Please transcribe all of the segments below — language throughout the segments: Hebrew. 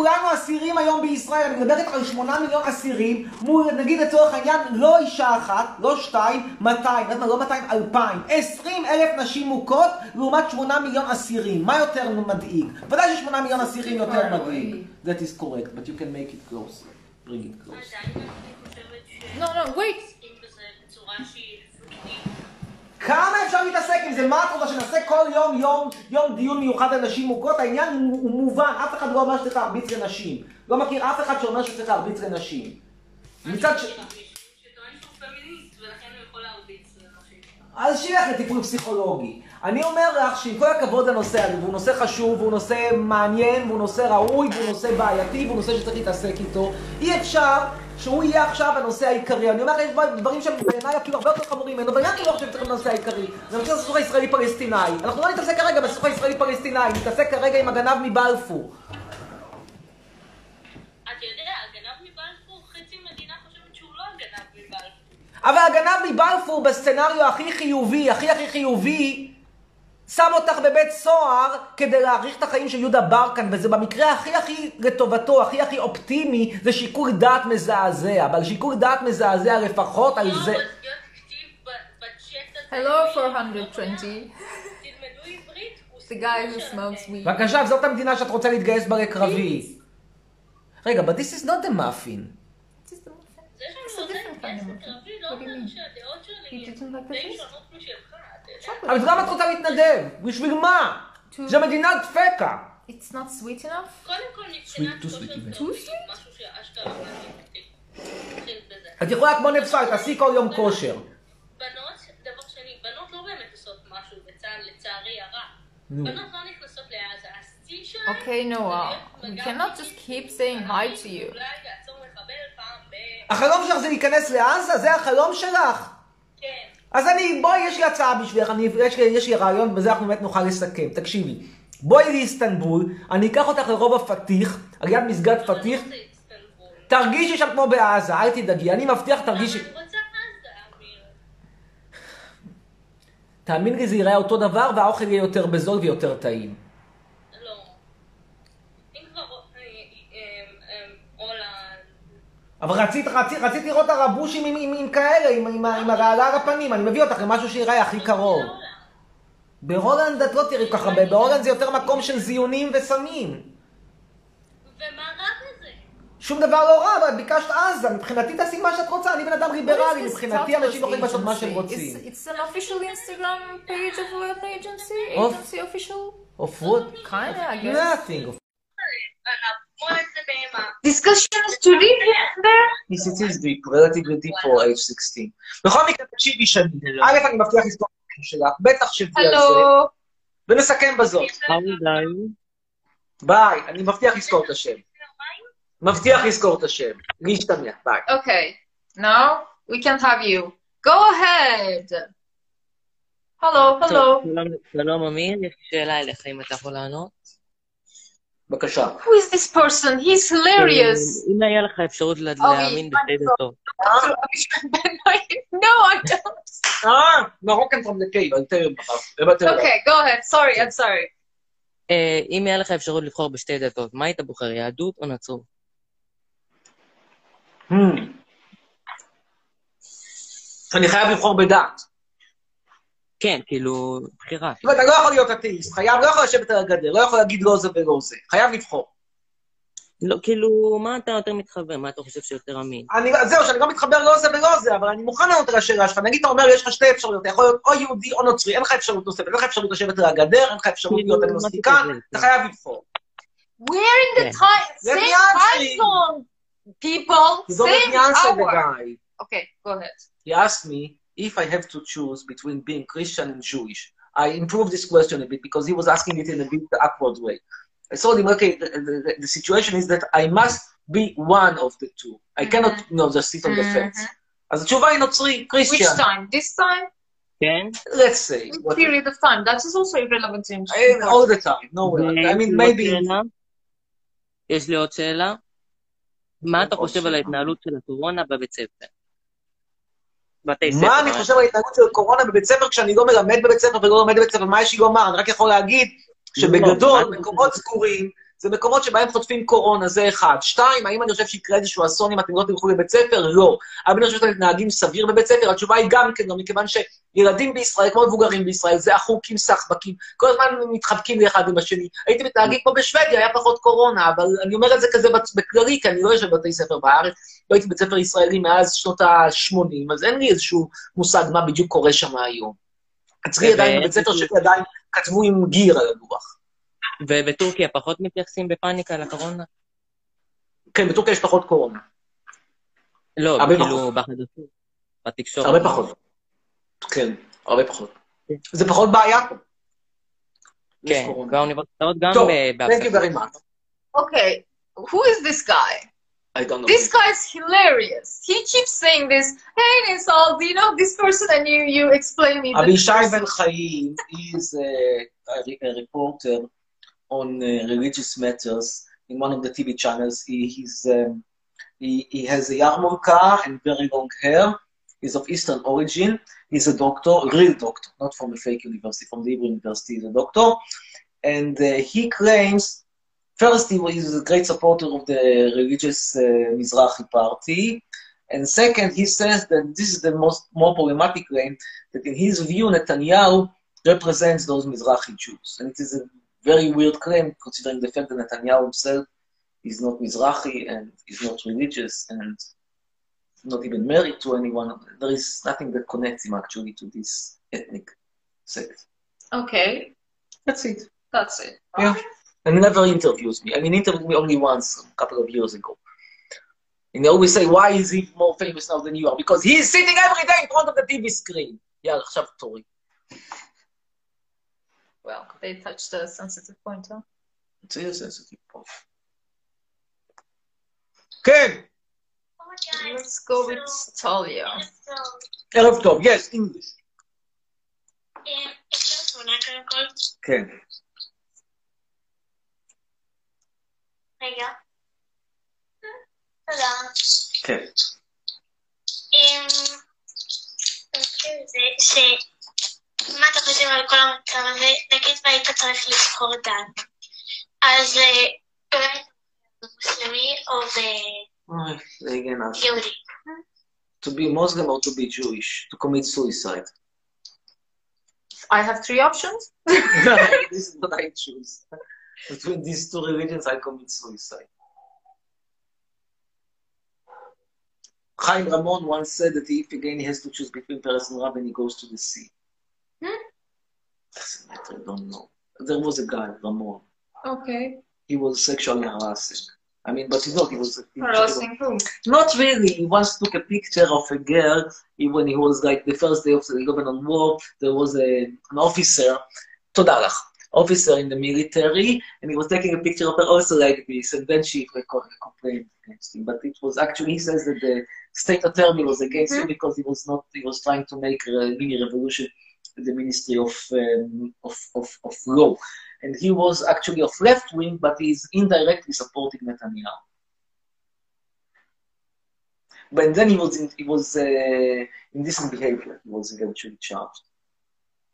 שכולנו אסירים היום בישראל, אני מדבר איתך על שמונה מיליון אסירים, מול נגיד לצורך העניין לא אישה אחת, לא שתיים, 200, לא 200, 2,000, 20 אלף נשים מוכות לעומת שמונה מיליון אסירים, מה יותר מדאיג? ודאי ששמונה מיליון אסירים יותר מדאיג. That is correct, but you can make it close. bring it close. No, no, wait. בצורה שהיא. כמה אפשר להתעסק עם זה? מה את רוצה שנעשה כל יום יום יום דיון מיוחד על נשים מוכות? העניין הוא, הוא מובן, אף אחד לא אומר שצריך להרביץ לנשים. לא מכיר אף אחד שאומר שצריך להרביץ לנשים. מצד ש... אז שילך לטיפול פסיכולוגי. אני אומר לך שעם כל הכבוד לנושא הזה, והוא נושא חשוב, והוא נושא מעניין, והוא נושא ראוי, והוא נושא בעייתי, והוא נושא שצריך להתעסק איתו, אי אפשר שהוא יהיה עכשיו הנושא העיקרי. אני אומר לך, יש דברים שהם בעיניי אפילו הרבה יותר חמורים ממנו, ואני לא חושב שצריך להיות הנושא העיקרי. זה נושא הסכסוך הישראלי-פלסטיני. אנחנו לא נתעסק כרגע בסכסוך הישראלי-פלסטיני, נתעסק כרגע עם הגנב מבלפור. אבל הגנב מבלפור בסצנריו הכי חיובי, הכי הכי חיובי, שם אותך בבית סוהר כדי להאריך את החיים של יהודה ברקן, וזה במקרה הכי הכי לטובתו, הכי הכי אופטימי, זה שיקול דעת מזעזע. אבל שיקול דעת מזעזע לפחות על זה... Hello, לא 420. תלמדו עברית, הוא The guy who סיפור smokes שלכם. weed. בבקשה, זאת המדינה שאת רוצה להתגייס בה לקרבי. רגע, but this is not a muffin. This is the muffin. זה שאני רוצה להתגייס. לקרבי, לא אומר? שהדעות שלי די? שונות משלך, אבל למה את רוצה להתנדב? בשביל מה? מדינת פקע. It's not sweet enough? קודם כל, מבחינת Sweet, too sweet בזה. את יכולה כמו נפסל, תעשי כל יום כושר. בנות, דבר שני, בנות לא באמת עושות משהו בצה"ל, לצערי. נו. בנות לא נכנסות לעזה, השיא Noah, זה להיות we מג"בניקית, cannot just keep saying hi to you. החלום שלך זה להיכנס לעזה? זה החלום שלך? כן. אז אני, בואי, יש לי הצעה בשבילך, אני, יש, לי, יש לי רעיון, בזה אנחנו באמת נוכל לסכם. תקשיבי, בואי לאיסטנבול, אני אקח אותך לרובע פתיח, על יד מסגד פתיח. תרגישי שם כמו בעזה, אל תדאגי, אני מבטיח, תרגישי... אני רוצה עזה, אמיר. תאמין לי, זה ייראה אותו דבר, והאוכל יהיה יותר בזול ויותר טעים. לא. אם כבר... אה, אה, אה, הולנד... אבל רצית, רצית, רצית לראות את הערבושים עם, עם, עם כאלה, עם, עם, עם הרעלה על הפנים, אני מביא אותך למשהו שיראה הכי קרוב. בהולנד את לא תראי ככה, בהולנד זה יותר מקום של זיונים וסמים. ומה רע בזה? שום דבר לא רע, אבל את ביקשת עזה, מבחינתי תעשי מה שאת רוצה, אני בן אדם ליברלי, מבחינתי אנשים יכולים לעשות מה שהם? רוצים. It's, an official Instagram page of an agency? Agency official? Of what? Kinda, I guess. Nothing. בהמה. Discussions to read there? Yes, it is deep, relatively deep for age 16. בכל מקרה, תקשיבי שני. א', אני מבטיח לזכור את השם שלך, בטח שבי על זה, Hello. ונסכם בזאת. ביי, אני מבטיח לזכור את השם. מבטיח לזכור את השם. להשתמע, ביי. Okay. Now we can have you. Go ahead. Hello, hello. שלום, אמיר, יש לי שאלה אליך, אם אתה יכול לענות. בבקשה. Who is this person? He's hilarious. אה, אם היה לך אפשרות להאמין בשתי דתות, no, I don't. אה, מרוקן from the cave, I'll tell you about it. Okay, go ahead. Sorry, I'm sorry. אה, אם היה לך אפשרות לבחור בשתי דתות, מה היית בוחר, יהדות או נצרות? Hmm. אני חייב לבחור בדת. כן, כאילו, בחירה. זאת אומרת, אני לא יכול להיות אתאיסט, חייב, לא יכול לשבת על הגדר, לא יכול להגיד לא זה ולא זה. חייב לבחור. לא, כאילו, מה אתה יותר מתחבר? מה אתה חושב שיותר אמין? אני, זהו, שאני לא מתחבר לא זה ולא זה, אבל אני מוכן לענות על השאלה שלך. נגיד, אתה אומר, יש לך שתי אפשרויות, אתה יכול להיות או יהודי או נוצרי, אין לך אפשרות נוספת, אין לך אפשרות לשבת על הגדר, אין לך אפשרות כאילו, להיות אגנוסטיקן, אתה כן. חייב לבחור. We're in the Yeah. time, same time zone, people. Same hour. Okay, go ahead. He asked me if I have to choose between being Christian and Jewish. I improved this question a bit because he was asking it in a bit awkward way. I told him, okay, the, the, the situation is that I must be one of the two. I cannot, you know, just sit on the fence. אז התשובה היא נוצרי, Which Christian. time? This time? כן? Let's say. What What, period of time? That is also irrelevant in I- all the time, no way. I ויש mean, לי עוד maybe... שאלה. יש לי עוד שאלה. מה אתה חושב על ההתנהלות של הקורונה בבית ספר? בתי ספר. מה אני חושב על ההתנהגות של קורונה בבית ספר כשאני לא מלמד בבית ספר ולא לומד בבית ספר? מה יש לי לומר? אני רק יכול להגיד שבגדול, לא, מה- מקומות סגורים זה מקומות שבהם חוטפים קורונה, זה אחד. שתיים, האם אני חושב שיקרה איזשהו אסון אם אתם לא תלכו לבית ספר? לא. האם אני חושב שאתם מתנהגים סביר בבית ספר? התשובה היא גם כן לא, מכיוון שילדים בישראל, כמו מבוגרים בישראל, זה אחוקים סחבקים, כל הזמן מתחבקים לאחד עם השני. הייתם מתנהגים כמו בשוודיה, היה פחות קורונה, אבל אני אומר את זה כזה בכללי, כי אני לא יושב בבתי ספר בארץ, לא הייתי בבית ספר ישראלי מאז שנות ה-80, אז אין לי איזשהו מושג מה בדיוק קורה שם היום. אצלי עדיין, בבית ספר שלי עדיין כתבו עם גיר על הלוח. ובטורקיה פחות מתייחסים בפאניקה לקורונה? כן, בטורקיה יש פחות קורונה. לא, כאילו בחדשות, בתקשורת. הרבה פחות. כן, הרבה פחות. כן. זה פחות בעיה כן, קורונה. באוניברסיטאות גם טוב, ב- thank you very much. Okay, who is this guy? I don't know. This guy is hilarious. He keeps saying this, hey Nisal, do you know this person? And you, you explain me person. בן חיים is a, a, a reporter on uh, religious matters in one of the TV channels. He, he's, um, he, he has a yarmulke and very long hair. He's of Eastern origin. He's a doctor, real doctor, not from a fake university, from the Hebrew University. He's a doctor. And uh, he claims, first, he was a great supporter of the religious uh, Mizrahi party. And second, he says that this is the most more problematic claim that in his view, Netanyahu represents those Mizrahi Jews. And it is a very weird claim considering the fact that Netanyahu himself is not Mizrahi and is not religious and not even married to anyone. There is nothing that connects him actually to this ethnic sect. Okay, That's it. that's it. Yeah. And he never interviews me. I mean, he interviewed me only once a couple of years ago. And they always say, why is he more famous now than you are? Because he is sitting every day in front of the TV screen. יאללה, עכשיו תורי. Well, they touched a sensitive point, huh? זה sensitive פה. כן, Let's go with Talia. So, ערב טוב, yes, English. אה, אפשר תמונה קודם כל? כן. רגע. תודה. כן. אמ, נתחיל בזה ש... מה אתה חושב על כל המצב הזה? נגיד והיית צריך לבחור דת. אז אה, באמת מוסלמי או אוי, זה הגן אז. ביהודי. To be Muslim or to be Jewish, to commit suicide. I have three options. this is what I choose. Between these two religions, I commit suicide. Chaim Ramon once said that if again he has to choose between Peres and Rabin, he goes to the sea. Doesn't matter, I don't know. There was a guy, Ramon. Okay. He was sexually harassing. I mean, but you know, he was. Harassing who? Not really. He once took a picture of a girl he- when he was like the first day of the Lebanon War. There was a, an officer, Todalach, officer in the military, and he was taking a picture of her also like this. And then she complained against him. But it was actually, he says that the state attorney was against him mm-hmm. because he was not, he was trying to make a mini revolution the Ministry of, um, of, of, of Law. And he was actually of left wing, but he's indirectly supporting Netanyahu. But then he was in, he was uh, indecent behavior. He was eventually charged,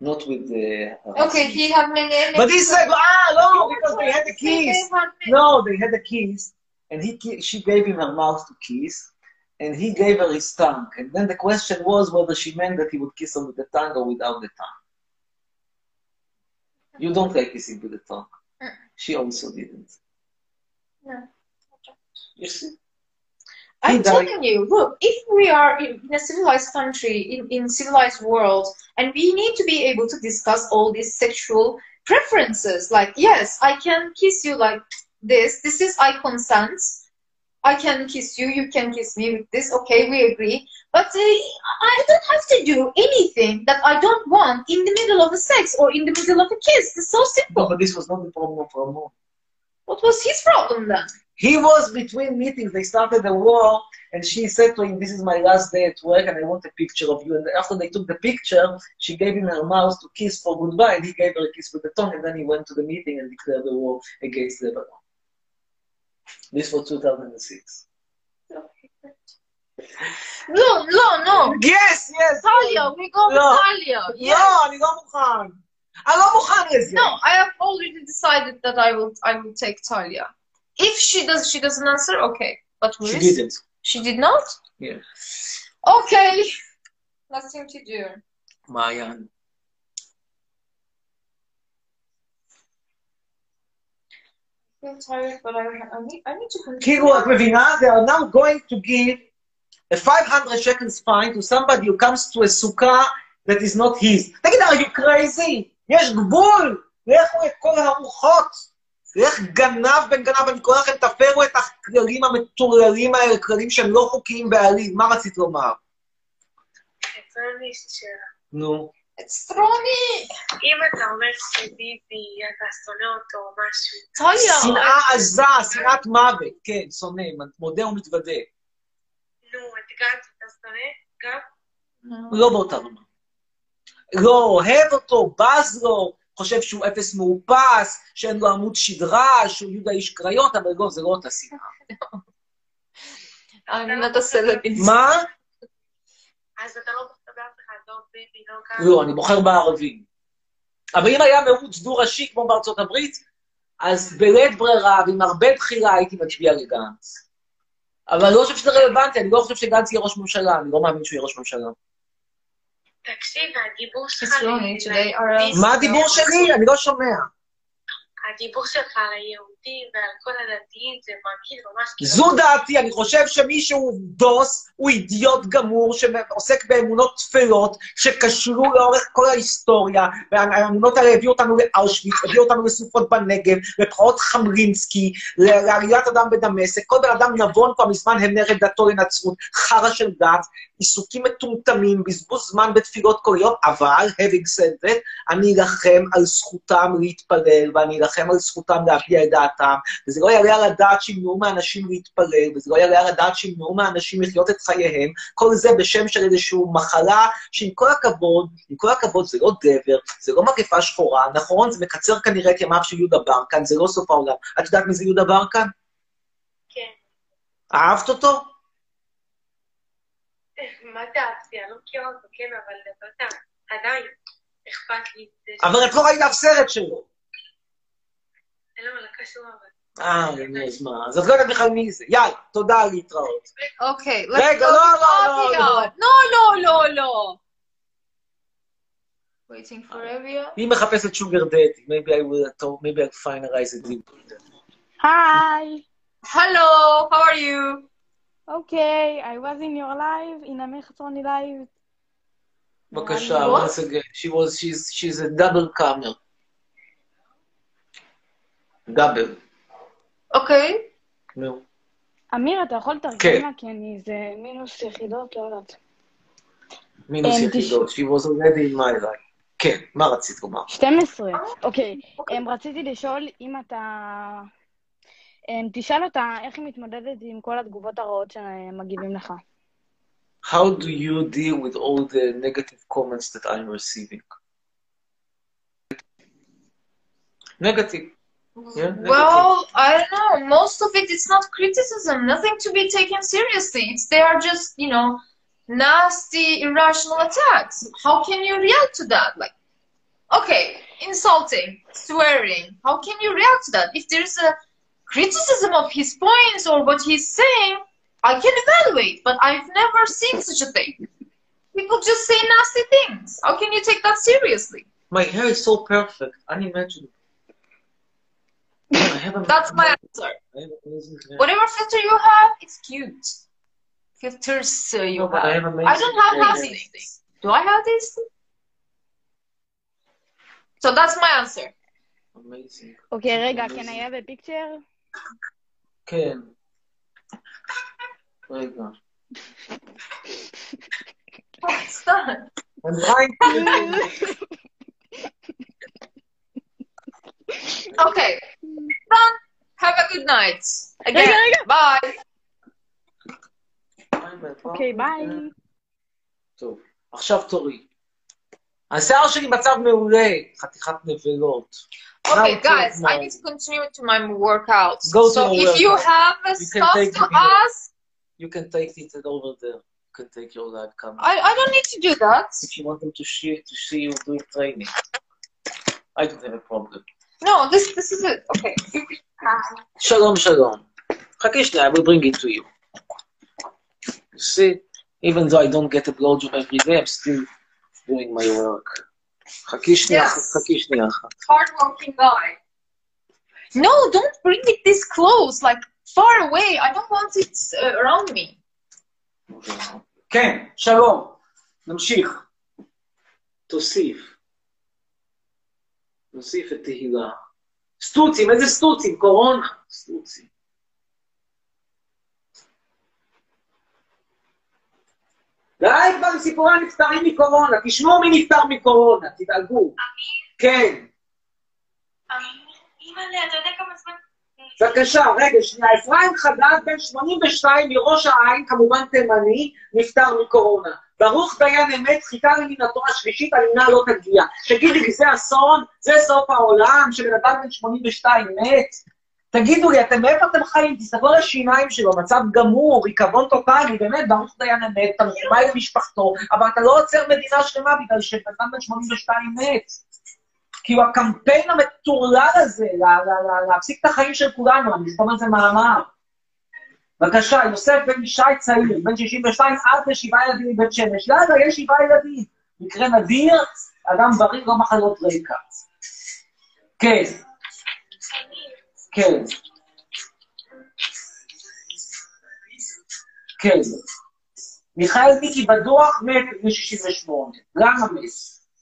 not with the. Okay, he had many. many But he said, ah, no, because they had the keys. No, they had the keys, and he she gave him her mouth to kiss, and he gave her his tongue. And then the question was whether she meant that he would kiss her with the tongue or without the tongue. You don't like kissing with the tongue. Mm. She also didn't. No. You see? I'm telling you, look, if we are in in a civilized country, in, in civilized world, and we need to be able to discuss all these sexual preferences, like, yes, I can kiss you like this, this is I consent, I can kiss you, you can kiss me with this, okay, we agree, but uh, I don't have to do anything that I don't want in the middle of a sex or in the middle of a kiss. It's so No, simple. but this was not the problem of Ramon. What was his problem then? He was between meetings. They started the war, and she said to him, "This is my last day at work, and I want a picture of you." And after they took the picture, she gave him her mouth to kiss for goodbye, and he gave her a kiss with the tongue. And then he went to the meeting and declared the war against Lebanon. This was 2006. No, no, no. Yes, yes. Talia, we go with No. Talia. Yes. לא, אני לא מוכן. אני לא מוכן לזה. No, I have already decided that I will I will take Talia. If she does she doesn't answer, okay. But who She is- didn't. She did not? Yeah. Okay. Nothing to do. מעיין. כאילו, את מבינה? They are now going to give a 500 shekels fine to somebody who comes to a סוכה that is not his. תגיד, are you crazy? יש גבול! לכו את כל הרוחות! איך גנב בן גנב, אני קורא לכם, תפרו את הכללים המטורללים האלה, כללים שהם לא חוקיים בעליל. מה רצית לומר? נו. It's Ronnie! אם אתה אומר שביבי, אתה שונא אותו או משהו, Talia! שנאה עזה, שנאת מוות. כן, שונא, מודה ומתוודה. נו, את גנץ אתה שונא? גם? לא באותה רמה. לא אוהב אותו, בז לו, חושב שהוא אפס מאופס, שאין לו עמוד שדרה, שהוא יהודה איש קריות, אבל לא, זה לא אותה שנאה. Celeb. מה? אז אתה לא לא אני בוחר בערבים. אבל אם היה מירוץ דו-ראשי כמו בארצות הברית, אז בלית ברירה ועם הרבה בחירה הייתי מצביע לגנץ. אבל אני לא חושב שזה רלוונטי, אני לא חושב שגנץ יהיה ראש ממשלה, אני לא מאמין שהוא יהיה ראש ממשלה. תקשיב, הדיבור שלך... מה הדיבור שלי? אני לא שומע. הדיבור שלך על הדתיים זה מרגיש ממש כאילו... זו דעתי, אני חושב שמי שהוא דוס הוא אידיוט גמור שעוסק באמונות טפלות שקשרו לאורך כל ההיסטוריה, והאמונות האלה הביאו אותנו לאושוויץ, הביאו אותנו לסופות בנגב, לפרעות חמרינסקי, לעליית אדם בדמשק, כל בן אדם נבון כבר מזמן המר את דתו לנצרות, חרא של דת, עיסוקים מטומטמים, בזבוז זמן בתפילות כל יום, אבל, having said that, אני אלחם על זכותם להתפלל, ואני אלחם על זכותם להביע את דעתם, וזה לא יעלה על הדעת שימנעו מאנשים להתפלל, וזה לא יעלה על הדעת שימנעו מאנשים לחיות את חייהם, כל זה בשם של איזושהי מחלה, שעם כל הכבוד, עם כל הכבוד זה לא דבר, זה לא מגפה שחורה, נכון? זה מקצר כנראה את ימיו של יהודה ברקן, זה לא סוף העולם. את יודעת מי זה יהודה ברקן? כן. אהבת אותו? מה דעתי? אני לא מכירה אותו, כן, אבל אתה יודע, עדיין אכפת לי. אבל את לא ראית אף סרט שלו. לא, לא קשור אבל. אה, אז מה? אז את לא יודעת בכלל מי זה. יאללה, תודה, להתראות. Okay, let's רגע, go לא, לא, לא, לא. Avia. No, no, no, no. Waiting for Avia. היא מחפשת שוגר דדי, maybe I will talk, maybe I'll finalize it with that. Hi. Hello, how are you? Okay, I was in your live, in אמיר חצרוני live. בבקשה, once again, she was, she's, she's a double comer. דאבל, Okay. נו. אמיר, אתה יכול לתרגם כן. לה? כי אני, זה מינוס יחידות, לא יודעת. מינוס אין, יחידות, she was already in my life. כן, מה רצית לומר? 12. אוקיי, אמ, רציתי לשאול אם אתה... אמ, תשאל אותה איך היא מתמודדת עם כל התגובות הרעות שמגיבים לך. How do you deal with all the negative comments that I'm receiving? Negative. Yeah. Well, I don't know. Most of it is not criticism, nothing to be taken seriously. It's they are just, you know, nasty, irrational attacks. How can you react to that? Like, okay, insulting, swearing. How can you react to that? If there's a criticism of his points or what he's saying, I can evaluate, but I've never seen such a thing. People just say nasty things. How can you take that seriously? My hair is so perfect, unimaginable. That's my answer. Whatever filter you have, it's cute. Filters uh, you no, have. I, have I don't have, anything. these things. Do I have these? So that's my answer. Amazing. Okay, Rega, can I have a picture? Can. Rega. What's that? I'm trying to. Okay. Done. Have a good night. Again. Rega, rega. Bye. אוקיי, ביי. טוב, עכשיו תורי. השיער שלי במצב מעולה, חתיכת נבלות. Okay, Now, guys, now. I need to continue to my workout. Go to so your if you workout. have uh, You can stuff take to the video. ask, You can take it over there. You can take your live camera. I, I don't need to do that. If you want them to see, to see you doing training. I don't have a problem. No, this this is it. Okay. שלום, שלום. חכי שנייה, I will bring it to you. You see, even though I don't get a blowjob every day, I'm still doing my work. חכי שנייה, Yes. חכי שנייה אחת. Hardworking guy. No, don't bring it this close, like far away. I don't want it uh, around me. כן, שלום. נמשיך. תוסיף. נוסיף את תהילה. סטוצים, איזה סטוצים? קורונה. סטוצים. די כבר עם סיפורי הנפטרים מקורונה, תשמעו מי נפטר מקורונה, תדאגו. כן, אימא'לה, אתה יודע כמה זמן... בבקשה, רגע, שנייה. אפרים חדד, בן 82 מראש העין, כמובן תימני, נפטר מקורונה. ברוך דיין אמת, חיכה למינתו השלישית, הלינה לא תגיע. תגידי לי, זה אסון? זה סוף העולם? שבן אדם בן 82 מת? תגידו לי, אתם מאיפה אתם חיים? תסתכלו על השיניים שלו, מצב גמור, ריקבון טוטאלי, באמת, ברוך דיין אמת, תנחומיי למשפחתו, אבל אתה לא עוצר מדינה שלמה בגלל שבן אדם בן 82 מת. כאילו הקמפיין המטורלל הזה, לה- לה- לה- להפסיק את החיים של כולנו, אני אכתוב על זה מאמר. בבקשה, יוסף בן ישי צעיר, בן 62, אב לשבעה ילדים מבית שמש. יאללה, יש שבעה ילדים. מקרה נדיר, אדם בריא, לא מחלות רקע. כן, כן. כן. מיכאל מיקי בדוח מת בגיל 68. למה מת?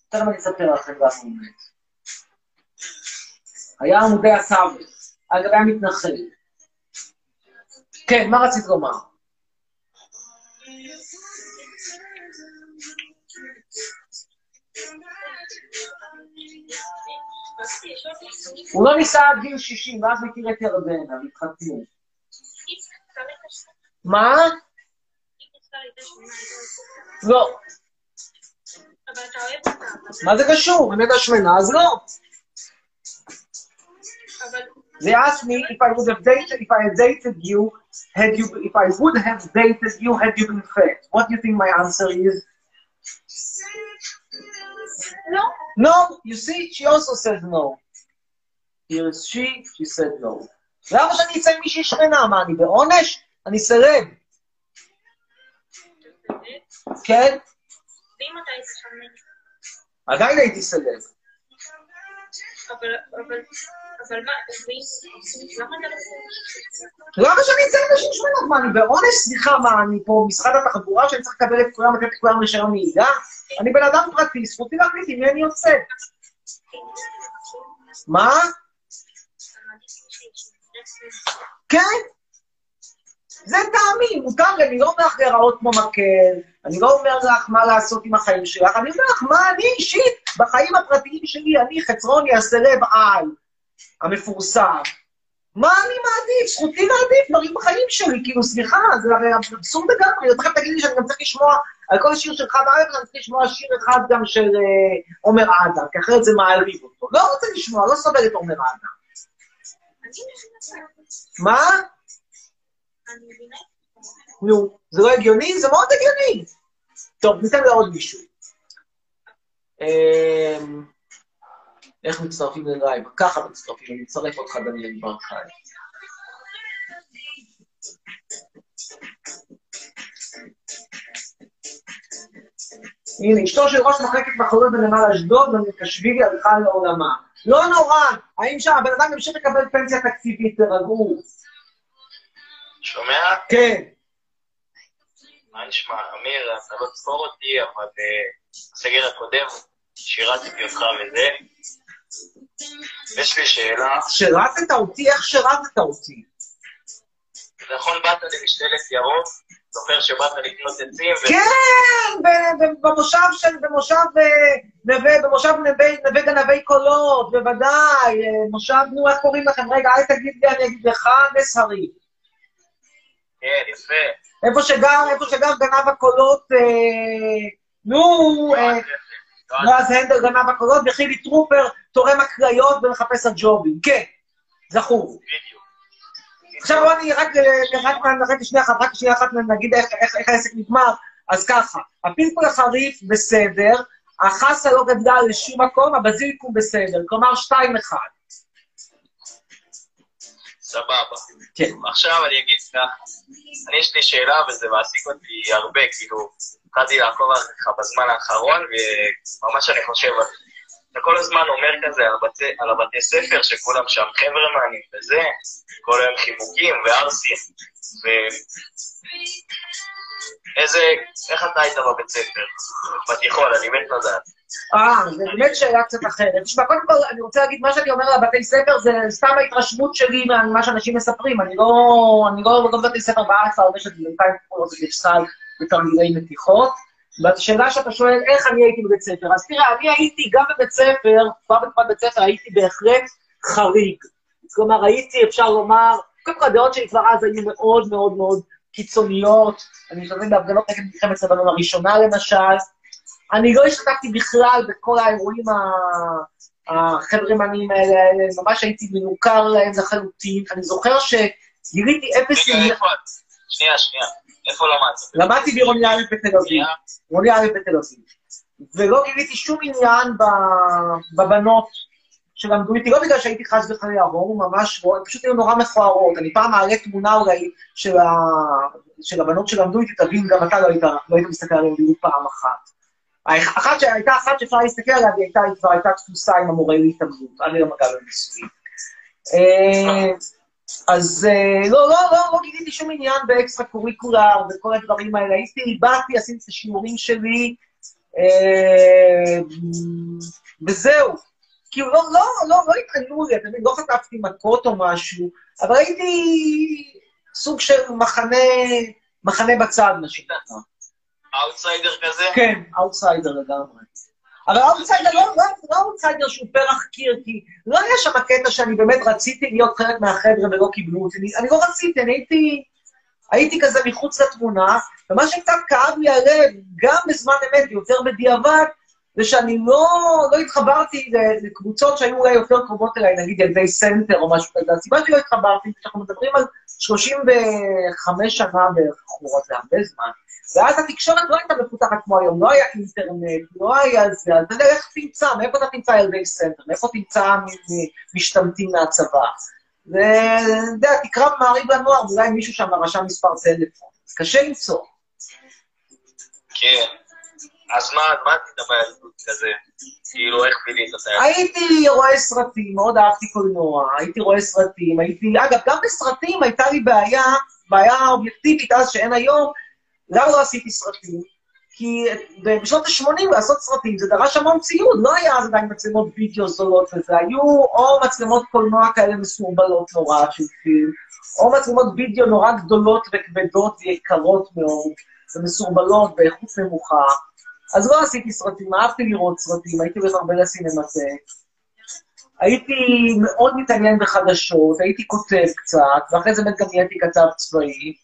תכף אני אספר לכם למה הוא מת. היה עמודי הסוות, אגב היה מתנחל. כן, מה רצית לומר? הוא לא ניסה עד גיל 60, ואז מכיר את ירדנה, והתחתנו. מה? לא. מה זה קשור? אם הייתה שמנה, אז לא. אבל They asked me if I would have dated, if I had dated you, had you, if I would have dated you, had you been fat. What do you think my answer is? לא. No, you see, she also said no. Here is she, she said no. למה שאני אצא עם מישהי שמנה? מה, אני בעונש? אני סרב. כן? ואם אתה היית שמן? עדיין הייתי סרב. אבל, אבל, אבל מה, למה שאני אצא עם נשים שמנות? מה, אני בעונש? סליחה, מה, אני פה משרד התחבורה שאני צריך לקבל את כולם, לתת לכולם רישיון נהיגה? אני בן אדם פרטי, זכותי להחליט עם מי אני יוצא. מה? כן. זה טעמי, מותר לי, אני לא אומר לך להיראות כמו מקל, אני לא אומר לך מה לעשות עם החיים שלך, אני אומר לך מה אני אישית, בחיים הפרטיים שלי, אני חצרוני הסלב על, המפורסם. מה אני מעדיף? זכותי להעדיף דברים בחיים שלי, כאילו, סליחה, זה הרי אבסורד לגמרי, תכף תגיד לי שאני גם צריך לשמוע על כל שיר של חד ארץ, אני צריך לשמוע שיר אחד גם של אה, עומר אדם, כי אחרת זה מעליב אותו. לא רוצה לשמוע, לא סובל את עומר אדם. מה? נו, זה לא הגיוני? זה מאוד הגיוני. טוב, ניתן לעוד מישהו. איך מצטרפים ללייב? ככה מצטרפים, אני אצרף אותך, דניאל ברקאי. הנה, אשתו של ראש מחלקת מחלות בנמל אשדוד, ומקשבילי הלכה לעולמה. לא נורא, האם שם הבן אדם ימשיך לקבל פנסיה תקציבית, תרגעו. שומע? כן. מה נשמע? אמיר, אתה לא תזכור אותי, אבל אה, בסגר הקודם שירתתי אותך וזה. יש לי שאלה, שירתת אותי? איך שירתת אותי? נכון באת למשתלת ירוק? זוכר שבאת לקנות עצים? כן, במושב של, במושב אה, נווה, במושב נווה, גנבי קולות, בוודאי, אה, מושב, נו, איך קוראים לכם? רגע, אל תגיד לי, אני אגיד לך, נס הרים. כן, יפה. איפה שגר, איפה שגר גנב הקולות, אה, נו, יועז יועז הנדל גנב הקולות, וחילי טרופר תורם הקריות ומחפש הג'ובים. כן, זכור. בדיוק. עכשיו בוא אני רק, אה, רק, רק שנייה אחת, רק שנייה אחת נגיד איך, איך, איך העסק נגמר. אז ככה, הפלפול החריף בסדר, החסה לא גדלה לשום מקום, הבזיליקום בסדר. כלומר, שתיים אחד. סבבה. כן. עכשיו אני אגיד לך, אני יש לי שאלה וזה מעסיק אותי הרבה, כאילו, התחלתי לעקוב אחריך בזמן האחרון, וממש אני חושב על זה. אתה כל הזמן אומר כזה על, בתי, על הבתי ספר, שכולם שם חברמנים וזה, כל היום חיבוקים וערסים, ו... איזה, איך אתה היית בבית ספר? בתיכון, אני מת לדעת. אה, זו באמת שאלה קצת אחרת. תשמע, קודם כל, אני רוצה להגיד, מה שאני אומר על בתי ספר זה סתם ההתרשמות שלי ממה שאנשים מספרים. אני לא, אני לא, לא בבתי ספר בארץ הרבה שנים, בינתיים קוראים לזה בפסל בתרגילי מתיחות. והשאלה שאתה שואל, איך אני הייתי בבית ספר? אז תראה, אני הייתי גם בבית ספר, כבר בתקופת בית ספר הייתי בהחלט חריג. כלומר, הייתי, אפשר לומר, קודם כל הדעות שלי כבר אז היו מאוד מאוד מאוד קיצוניות. אני משתתף בהפגנות נגד מלחמת לבנון הראשונה למשל. אני לא השתתפתי בכלל בכל האירועים החברמנים האלה, ממש הייתי מנוכר להם לחלוטין. אני זוכר שגיליתי אפס... רגע, איפה? שנייה, שנייה. איפה למדת? למדתי בעירוני א' בתל אביב. עירוני א' בתל אביב. ולא גיליתי שום עניין בבנות שלמדו איתי, לא בגלל שהייתי חס וחלילה הומו, ממש לא, הן פשוט היו נורא מכוערות. אני פעם אעלה תמונה אולי של, ה... של הבנות שלמדו איתי, תבין, גם אתה לא היית, לא היית מסתכל עליהן בדיוק פעם אחת. אחת שהייתה אחת שאפשר להסתכל עליה, והיא היא כבר הייתה תפוסה עם המורה להתאבדות, עד היום אגב בנישואים. אה, אז אה, לא, לא, לא, לא גיליתי שום עניין באקסטרה קוריקולר וכל הדברים האלה. הייתי, באתי, עשיתי את השיעורים שלי, אה, וזהו. כאילו, לא, לא, לא, לא התעללו בי, אתה מבין, לא חטפתי מכות או משהו, אבל הייתי סוג של מחנה, מחנה בצד, מה שנקרא. אאוטסיידר כזה? כן, אאוטסיידר לגמרי. אבל אאוטסיידר לא, לא, לא אאוטסיידר שהוא פרח קיר, כי לא היה שם הקטע שאני באמת רציתי להיות חלק מהחבר'ה ולא קיבלו אותי. אני, אני לא רציתי, אני הייתי, הייתי כזה מחוץ לתמונה, ומה שקצת כאב לי הלב, גם בזמן אמת, יותר בדיעבד, זה שאני לא, לא התחברתי לקבוצות שהיו אולי יותר קרובות אליי, נגיד ילדי סנטר או משהו כזה. הסיבה שלא התחברתי, שאנחנו מדברים על 35 שנה בערך זה הרבה זמן. ואז התקשורת לא הייתה מפותחת כמו היום, לא היה אינטרנט, לא היה זה, אז אתה יודע, איך תמצא, מאיפה אתה תמצא ילדי סנטר, מאיפה תמצא משתמטים מהצבא. ואתה יודע, תקרא מעריב לנוער, אולי מישהו שם רשם מספר טלפון. אז קשה למצוא. כן. אז מה, מה עשית בילדות כזה? כאילו, איך בילית הילדות? הייתי רואה סרטים, מאוד אהבתי קולנוע, הייתי רואה סרטים, הייתי, אגב, גם בסרטים הייתה לי בעיה, בעיה אובייקטיבית אז שאין היום, למה לא עשיתי סרטים? כי בשנות ה-80 לעשות סרטים זה דרש המון ציוד, לא היה אז עדיין מצלמות וידאו זולות וזה, היו או מצלמות קולנוע כאלה מסורבלות נורא של או מצלמות וידאו נורא גדולות וכבדות ויקרות מאוד, ומסורבלות באיכות נמוכה. אז לא עשיתי סרטים, אהבתי לראות סרטים, הייתי הולך הרבה לסינמטק. הייתי מאוד מתעניין בחדשות, הייתי כותב קצת, ואחרי זה באמת גם נהייתי כתב צבאי.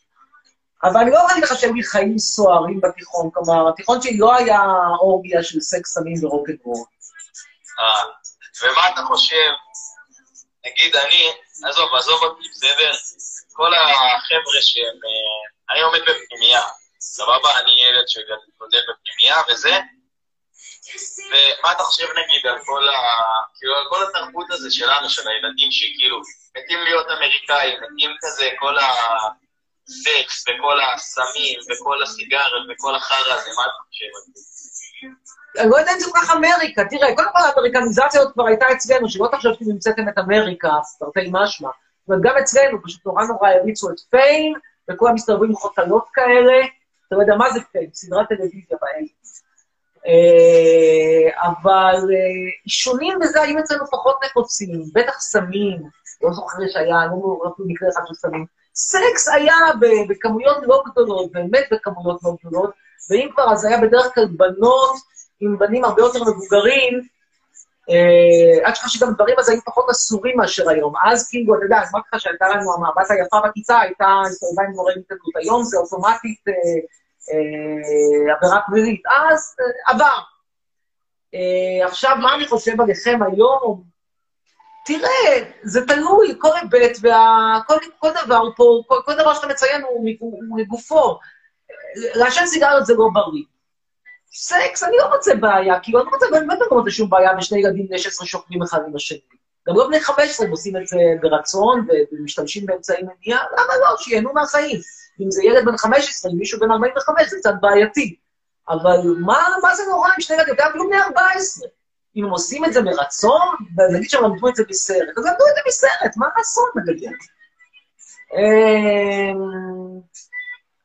אבל אני לא יכול להגיד לך שהיו לי חיים סוערים בתיכון, כלומר, התיכון שלי לא היה אורגיה של סקס, סמים ורוקנרול. אה, ומה אתה חושב? נגיד, אני, עזוב, עזוב אותי, בסדר? כל החבר'ה שהם... אה, אני עומד בפנימייה, סבבה? אני ילד שגודל בפנימייה וזה, ומה אתה חושב, נגיד, על כל ה... כאילו, על כל התרבות הזה שלנו, של הילדים שכאילו, מתים להיות אמריקאים, מתים כזה, כל הסקס, וכל הסמים, וכל הסיגריות, וכל החרא הזה, מה אתה חושב על זה? אני לא יודע אם זה כל כך אמריקה. תראה, קודם כל האמריקניזציה הזאת כבר הייתה אצלנו, שלא תחשוב שאתם המצאתם את אמריקה, תרתי משמע. זאת אומרת, גם אצלנו, פשוט נורא נורא הריצו את פיין, וכולם מסתובבים עם חותלות כאלה. אתה לא יודע מה זה פיין, סדרת טלוויזיה. אה, אבל אה, עישונים וזה היו אצלנו פחות נפוצים, בטח סמים, לא זוכר שהיה, לא אפילו מקרה אחד של סמים. סקס היה בכמויות לא גדולות, באמת בכמויות לא גדולות, ואם כבר, אז היה בדרך כלל בנות עם בנים הרבה יותר מבוגרים, אה, עד שכך שגם דברים אז היו פחות אסורים מאשר היום. אז כאילו, אתה יודע, אמרתי לך שהייתה לנו המבט היפה בכיתה, הייתה הסתובבה עם מורה התנגדות. היום זה אוטומטית אה, אה, עבירה פלילית. אז עבר. עכשיו, מה אני חושב עליכם היום? תראה, זה תלוי, כל היבט, וכל כל דבר פה, כל, כל דבר שאתה מציין הוא, הוא, הוא לגופו. לעשן סיגריות זה לא בריא. סקס, אני לא מוצא בעיה, כאילו, אני לא מוצא, באמת לא מוצא שום בעיה בשני ילדים בני 16 שוכבים אחד עם השני. גם לא בני 15 הם עושים את זה ברצון ומשתמשים באמצעי מניעה, למה לא? שיהנו מהחיים. אם זה ילד בן 15, אם מישהו בן 45, זה קצת בעייתי. אבל מה, מה זה נורא אם שני ילדים, גם אפילו בני 14? אם הם עושים את זה מרצון, ונגיד שהם למדו את זה בסרט, אז למדו את זה בסרט, מה לעשות, נגיד? אמ,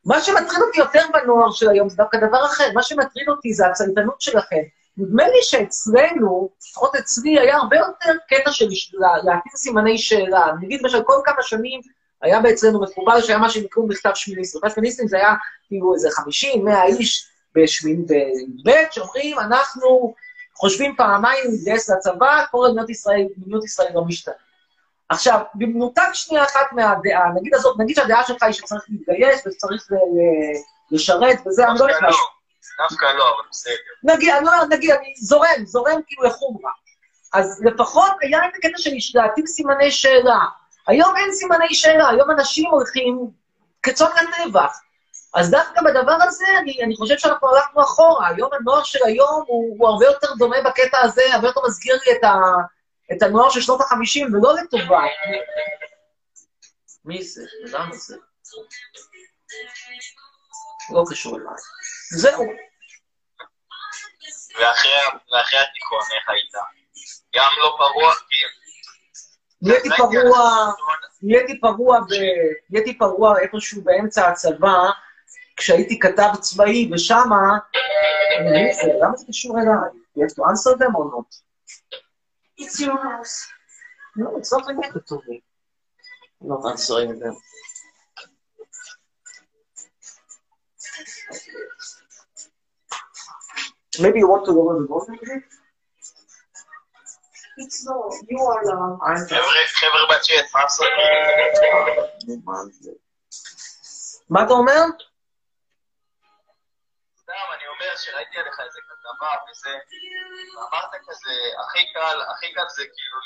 מה שמטריד אותי יותר בנוער של היום זה דווקא דבר אחר, מה שמטריד אותי זה הצייתנות שלכם. נדמה לי שאצלנו, לפחות אצלי, היה הרבה יותר קטע של לה- להטיל סימני שאלה. נגיד, למשל, כל כמה שנים היה אצלנו מקובל שהיה מה שנקראו מכתב שמיניסטים. מכתב שמיניסטים זה היה כאילו איזה 50, 100 איש בשמין בי"ב, שאומרים, אנחנו חושבים פעמיים אם להתגייס לצבא, כל מדינת ישראל, מדיניות ישראל לא משתנה. עכשיו, במנותק שנייה אחת מהדעה, נגיד הזאת, נגיד שהדעה שלך היא שצריך להתגייס ל- לשרת וזה, אני לא נכנס. לא, דווקא לא, אבל בסדר. נגיד, אני לא, נגיד, אני זורם, זורם כאילו לחומרה. אז לפחות היה את הקטע של להטיל סימני שאלה. היום אין סימני שאלה, היום אנשים הולכים כצאן לטבח. אז דווקא בדבר הזה, אני, אני חושב שאנחנו הלכנו אחורה. היום הנוער של היום הוא, הוא הרבה יותר דומה בקטע הזה, הרבה יותר מזכיר לי את, ה, את הנוער של שנות החמישים, ולא לטובה. מי זה? למה זה? לא קשור אליי. זהו. ואחרי התיכון, איך היית? גם לא פרוע, כי... נהייתי פרוע, נהייתי פרוע. נהייתי פרוע איפשהו באמצע הצבא, כשהייתי כתב צבאי, ושמה? למה זה קשור אליי? You have to answer them or not? It's your house. No, it's not to me. Not answering them. Maybe you want to lower the volume a bit? It's low. You are low. I'm חבר'ה, בצ'אט? מה אתה אומר? שראיתי עליך איזה כתבה וזה, ואמרת כזה, הכי קל, הכי קל זה כאילו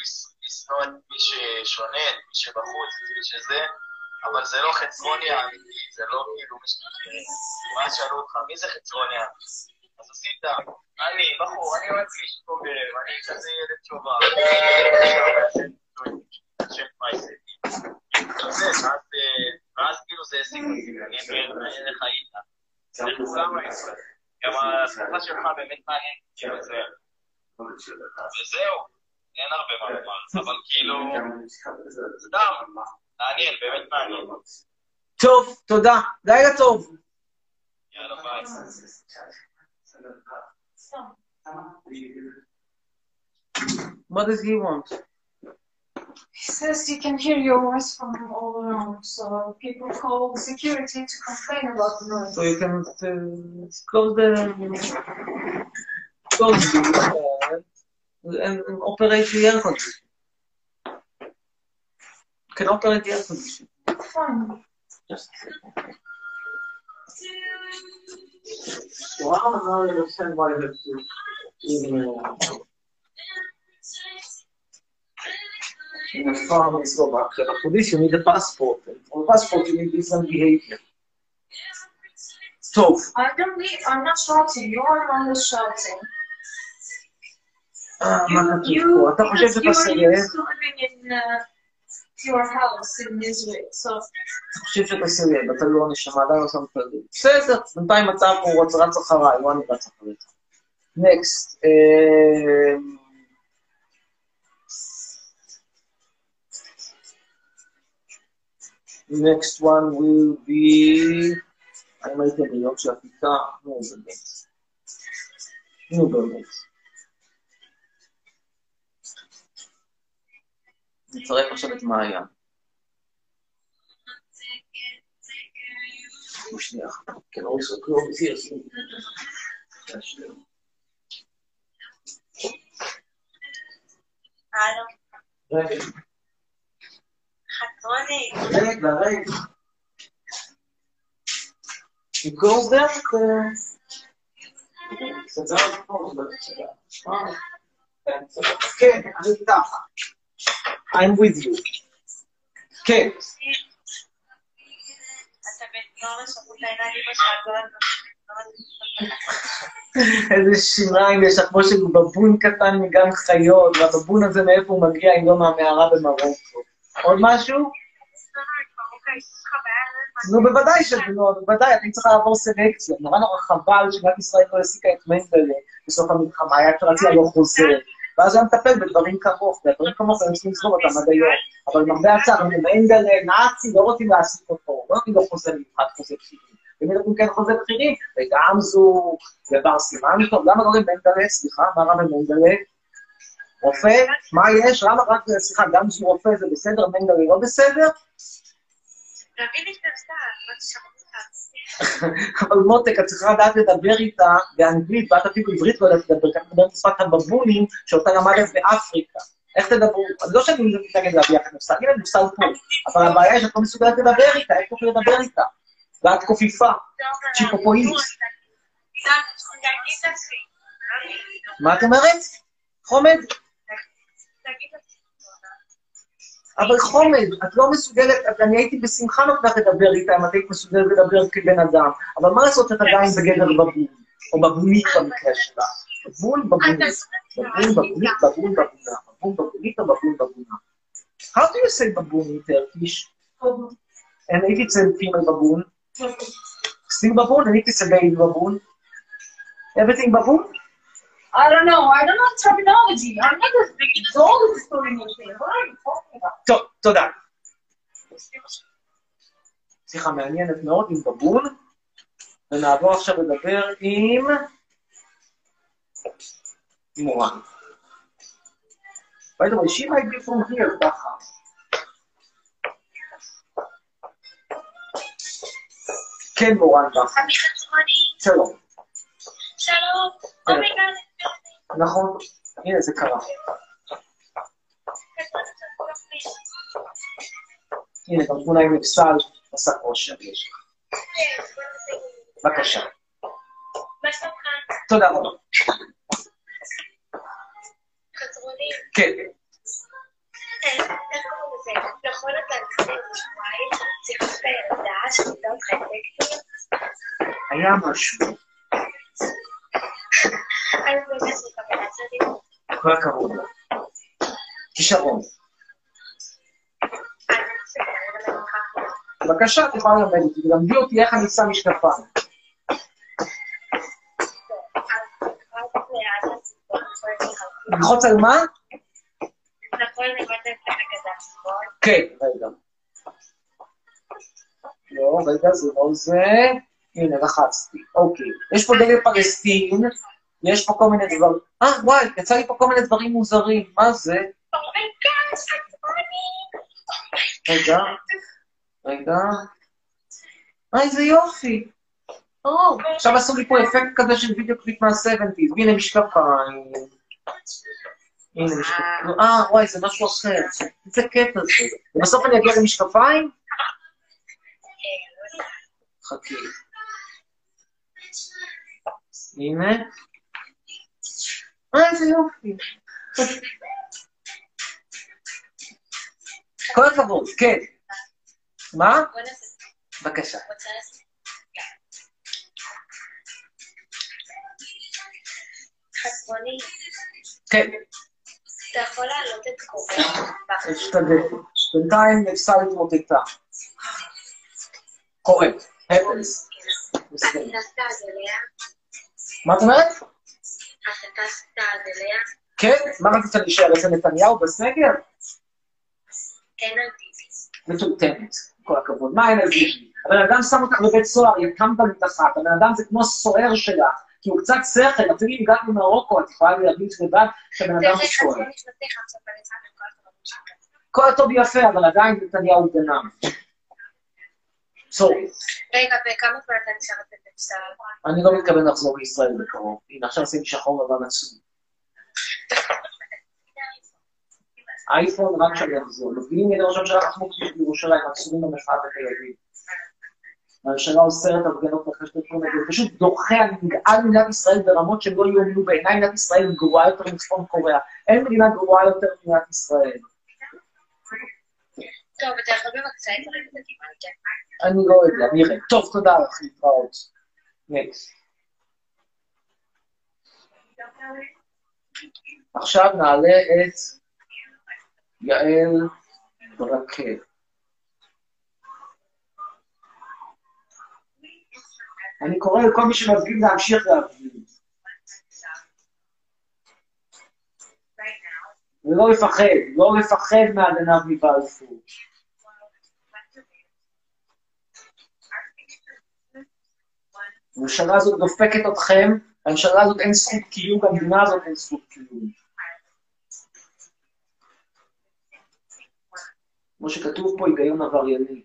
לשנוא את מי ששונה, את מי שבחוץ, את מי שזה, אבל זה לא חצרוני האמיתי, זה לא כאילו מי שמכירים. ואז שאלו אותך, מי זה חצרוני האמיתי? אז עשית, אני, בחור, אני אוהב קובר, אני כזה ילד ואז, אה, ואז כאילו זה העסיק אותי, אני אומר, איך היית? למה ישראל? גם התקופה שלך באמת מעניינת, כאילו זה... וזהו, אין הרבה מה לומר, אבל כאילו, סתם, מעניין, באמת מעניין. טוב, תודה. לילה טוב. יאללה, ביי. What does he want? He says you can hear your voice from all around, so people call security to complain about the noise. So you can uh, close the close the uh, and operate the air conditioning. Can operate the air conditioning. Fine. Just Well, I don't understand why you have to. uh, In a farm in Slovakia, but for this you need a passport. And for a passport you need different behavior. טוב, I don't need, I'm not shouting, you're the one who's shouting. אה, מה You, כתוב you, פה? אתה חושב because שאתה you're סייב? used to living in uh, your house in Israel, so אתה חושב שאתה סייב, אתה לא נשמה, עדיין לא שמת לב. בסדר, בינתיים אתה פה רץ רץ אחריי, לא אני רץ אחריך. נקסט. Next one will be... האם הייתם ביום של הכיתה? נו באמת. נו באמת. נצרף עכשיו את מעיין. שנייה אחת. כן, also close here. הלו, רגע, חצרוני. רגע, רגע. You close that? uh, סגרת פה, בסדר. אה, כן. כן, אני איתך. I'm with you. כן. איזה שיניים יש לך, כמו של בבון קטן מגן חיות, והבבון הזה מאיפה הוא מגיע אם לא מהמערה במרוקו. עוד משהו? נו, בוודאי שזה, נו, בוודאי, אני צריכה לעבור סלקציה. נורא נורא חבל שמדינת ישראל לא העסיקה את מנדלה בסוף המלחמה, היה אפשר להציע לו חוזר. ואז היה מטפל בדברים כמוך, ודברים כמוך הם צריכים לסגור אותם עד היום. אבל למרבה הצער, מנדלה, נאצי, לא רוצים להעסיק אותו, לא נותנים לו חוזה מיוחד, חוזה בכירים. ומי נותנים כן חוזה בכירים? וגמזו, ובר סימן טוב, למה לא למנדלה? סליחה, מה רע במנדלה? רופא? מה יש? למה רק, סליחה, גמזו רופא זה בסדר, מנדלה לא בסדר? את אבל מותק, את צריכה לדעת לדבר איתה באנגלית, ואת אפילו עברית לא יודעת לדבר, כי את מדברת בשפת הבבונים, שאותה למדת באפריקה. איך תדברו? לא שאני מתנגד להביא יחד מושג, הנה מושג פה, אבל הבעיה היא שאת לא מסוגלת לדבר איתה, איך תוכלי לדבר איתה? ואת קופיפה, צ'יפופואיס. מה את אומרת? חומד? אבל חומד, את לא מסוגלת, את- אני הייתי בשמחה נותנת לדבר איתה אם את היית מסוגלת לדבר כבן אדם, אבל מה לעשות שאת עדיין בגדר בבון, או בבונית במקרה שלה. בבון בבונית, בבון בבונית, בבון בבונה, בבון בבונית או בבון בבונה. How do you say baboon in Turkish? And if it's a female baboon? Still baboon, and if it's a baby baboon? Everything baboon? I don't know. I don't know terminology. I'm not as big as all this story thing. What are you talking about? טוב, תודה. שיחה מעניינת מאוד עם בבון, ונעבור עכשיו לדבר עם מורן. By the way, she might be from here, ככה. כן, מורן ככה. שלום. שלום, oh my god, נכון, הנה זה קרה. הנה, גם תמונה עם נפסל, עשה לך. בבקשה. תודה רבה. כן. היה משהו. כל הכבוד. כישרון. בבקשה, את יכולה ללמד אותי, תלמדי אותי איך אני שם משקפיים. ללחוץ על מה? כן, רגע. לא, רגע, זה לא זה. הנה, לחצתי. אוקיי. יש פה דגל פלסטין, יש פה כל מיני דברים. אה, וואי, יצא לי פה כל מיני דברים מוזרים. מה זה? רגע, רגע. אה, איזה יופי. עכשיו עשו לי פה אפקט כזה של וידאו קליפ מה-70's, והנה משקפיים. הנה משקפיים. אה, וואי, זה משהו אחר. איזה קטע זה. ובסוף אני אגיע למשקפיים? חכי. הנה. אה, איזה יופי. כל הכבוד, כן. מה? בבקשה. כן, אתה יכול להעלות את קורן? אשתדל. בינתיים. הפנס. בסדר. אתה טסת אליה? מה את אומרת? כן? מה רצית להישאר אצל נתניהו בסגר? מטומטמת. כל הכבוד. מה אין על זה? הבן אדם שם אותך בבית סוהר, יקמת מתחת. הבן אדם זה כמו סוער שלך. כי הוא קצת שכל, אפילו אם הגעת ממרוקו, את יכולה להרגיש לבד שהבן אדם הוא שלך. כל הטוב יפה, אבל עדיין נתניהו גנב. רגע, וכמה זמן אתה נשאר בבית אני לא מתכוון לחזור לישראל בקרוב. הנה, עכשיו עשיתי שחור לבן עצום. אייפון רק כשאני אחזור. מפגינים נגד ראש הממשלה כביש בירושלים, עצורים במחאה בתל אביב. הממשלה אוסרת הפגנות בחשת נגד, פשוט דוחה, אני נגעל ממדינת ישראל ברמות שהם לא יאומנו בעיניי, מדינת ישראל גרועה יותר מצפון קוריאה. אין מדינה גרועה יותר ממדינת ישראל. אני לא יודע, נראה. טוב, תודה לך, להתראות. עכשיו נעלה את יעל ברקל. אני קורא לכל מי שמפגין להמשיך להפגין. ולא לפחד, לא לפחד מהגנב מבלפור. הממשלה הזאת דופקת אתכם, לממשלה הזאת אין זכות קיום, למדינה הזאת אין זכות קיום. כמו שכתוב פה, היגיון עברייני.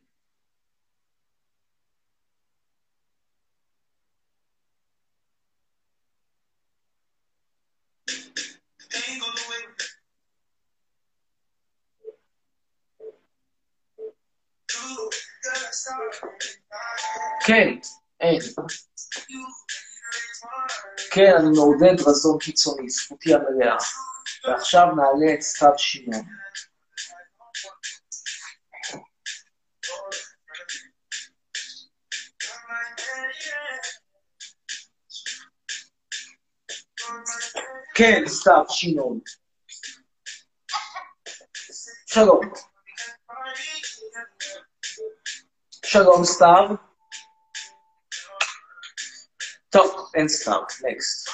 כן, אין. כן, אני מעודד רזון קיצוני, זכותי המלאה. ועכשיו נעלה את סתיו שמעון. כן, סתיו שמעון. שלום. שלום, סתיו. טוב, אין סתיו, נקסט.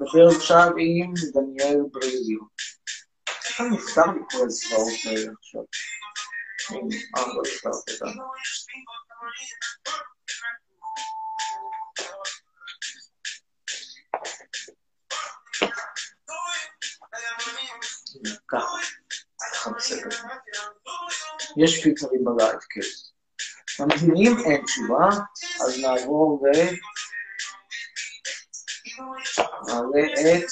נדבר עכשיו עם דניאל בריליו. איך אני נפתר לי כל הזוועות האלה עכשיו? אה, לא נפתרתי אותם. ככה, ככה בסדר. יש פיצרים בבית, כן. ממתינים, אין תשובה, אז נעבור ל... נעלה את...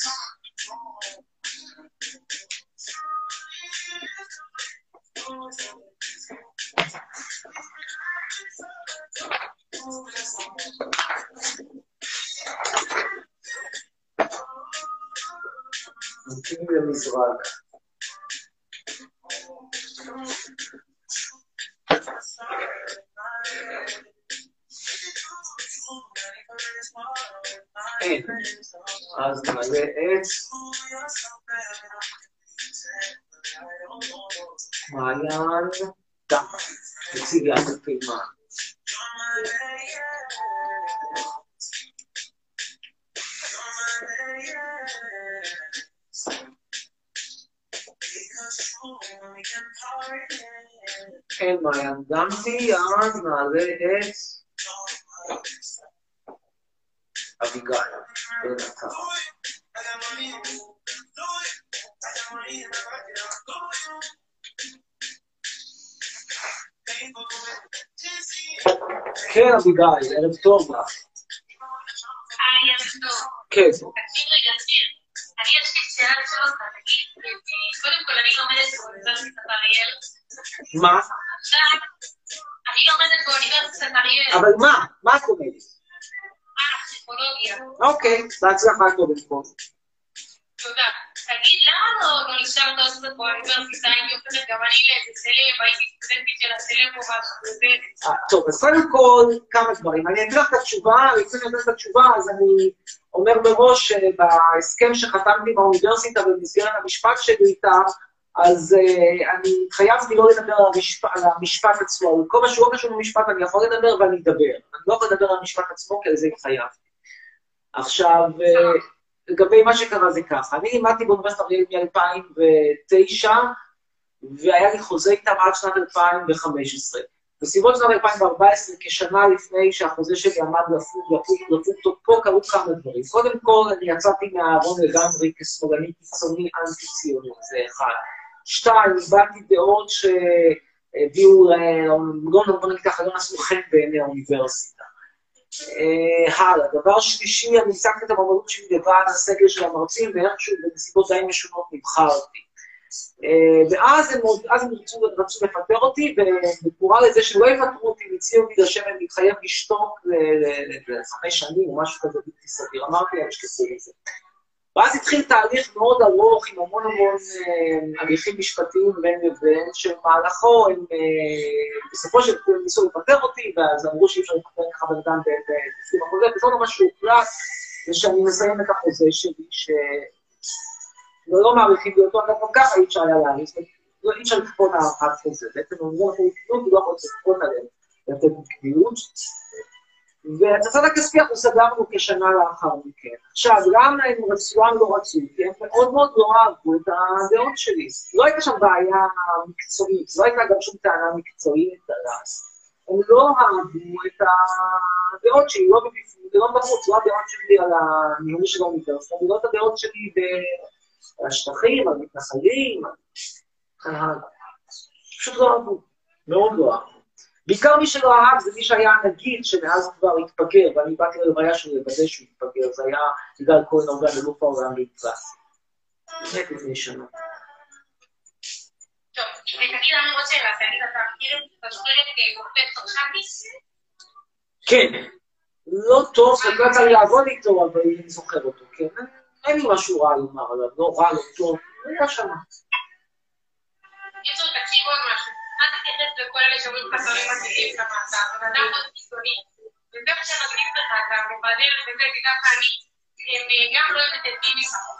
נמתין למזרק. תציגי את הפעימה. אין מעיין כן, אביגיל, ערב טוב לך. היי, ערב טוב. כן. תקשיב רגע, שיר. אני יש לי שאלה לשאול אותך, תגיד, אה, קודם כל אני לומדת באוניברסיטת אריאל. מה? עכשיו, אני לומדת באוניברסיטת אריאל. אבל מה? מה את לומדת? אה, פסיכולוגיה. אוקיי, בהצלחה קודם כל. תודה. תגיד, למה לא לא נשארת לעשות את זה באוניברסיטה? הייתי הופכת גם אני לאיזה סלב, הייתי סטודנטית של הסלב או משהו כזה. אה, טוב, אז קודם כל, כמה דברים. אני אתן לך את התשובה, לפני שאני אתן את התשובה, אז אני אומר מראש שבהסכם שחתמתי באוניברסיטה במסגרת המשפט שלי איתה, אז אני התחייבתי לא לדבר על המשפט, עצמו, כל מה שהוא קשור למשפט אני יכול לדבר ואני אדבר. אני לא יכול לדבר על המשפט עצמו, כי על זה התחייבתי. עכשיו, לגבי מה שקרה זה ככה, אני לימדתי באוניברסיטת אריאל מ-2009, והיה לי חוזה איתם עד שנת 2015. בסביבות שנת 2014, כשנה לפני שהחוזה שלי עמד לפוג, לפוג, לפוג תוקפו, קרו כמה דברים. קודם כל, אני יצאתי מהארון לגמרי כשמאלני קיצוני אנטי-ציוני, זה אחד. שתיים, הבעתי דעות שהביאו, לא, נגיד ככה, לא נשאו חן בעיני האוניברסיטה. אה, הלאה. דבר שלישי, אני הצגתי את המועמדות שלי לוועד הסגל של המרצים, ואיכשהו בנסיבות די משונות נבחרתי. אה, ואז הם, רצו, לפטר אותי, ובתמורה לזה שלא יפטרו אותי, הם הציעו לי לשבת להתחייב לשתוק ל- לחמש שנים או משהו כזה בלתי סביר. אמרתי להם, שכחו את זה. ואז התחיל תהליך מאוד ארוך עם המון המון אה, הליכים משפטיים בין לבין, שבמהלכו הם אה, בסופו של דבר ניסו לפטר אותי, ואז אמרו שאי אפשר לפטר ככה בן אדם בסיום החוזה, וזה לא מה שהוחלט, זה שאני מסיים את החוזה שלי, ש... לא מעריכים לי אותו, גם ככה אי אפשר היה להריץ, לא, אי אפשר לכפות הארכת חוזה, בעצם לא יכולים לקנות ולא יכולים לכפות עליהם לתת קביעות. ואת הצד הכספי אנחנו סגרנו כשנה לאחר מכן. עכשיו, למה הם רצו, למה לא רצו? כי הם מאוד מאוד לא אהבו את הדעות שלי. לא הייתה שם בעיה מקצועית, לא הייתה גם שום טענה מקצועית על אז. הם לא אהבו את הדעות שלי, לא בפנים, לא בחוץ, לא הדעות שלי על הניהול של האוניברסיטה, ולא את הדעות שלי על השטחים, על מתנחלים, על. פשוט לא אהבו, מאוד לא אהבו. בעיקר מי שלא אהב זה מי שהיה הנגיד, שמאז כבר התפגר, ואני באתי ללוויה שלו לוודא שהוא התפגר, זה היה יגאל כהן אורגן, אלוף העולם ליצחק. באמת לפני שנה. טוב, ותגיד לנו עוד שאלה, תגיד, אתה מכיר את את פרופסור חביס? כן, לא טוב, לא יצא לי לעבוד איתו, אבל אני זוכר אותו, כן. אין לי משהו רע לומר עליו, לא רע, לא טוב, הוא היה שם. בקיצור, תקשיבו עוד משהו. אל תתייחס לכל אלה שאומרים לך דברים מתאימים למעצר, אבל אתה מאוד. וזה מה שמדליק לך, אתה מבדל וזה, דווקא אני, גם לא אוהבת את ביבי כמוך,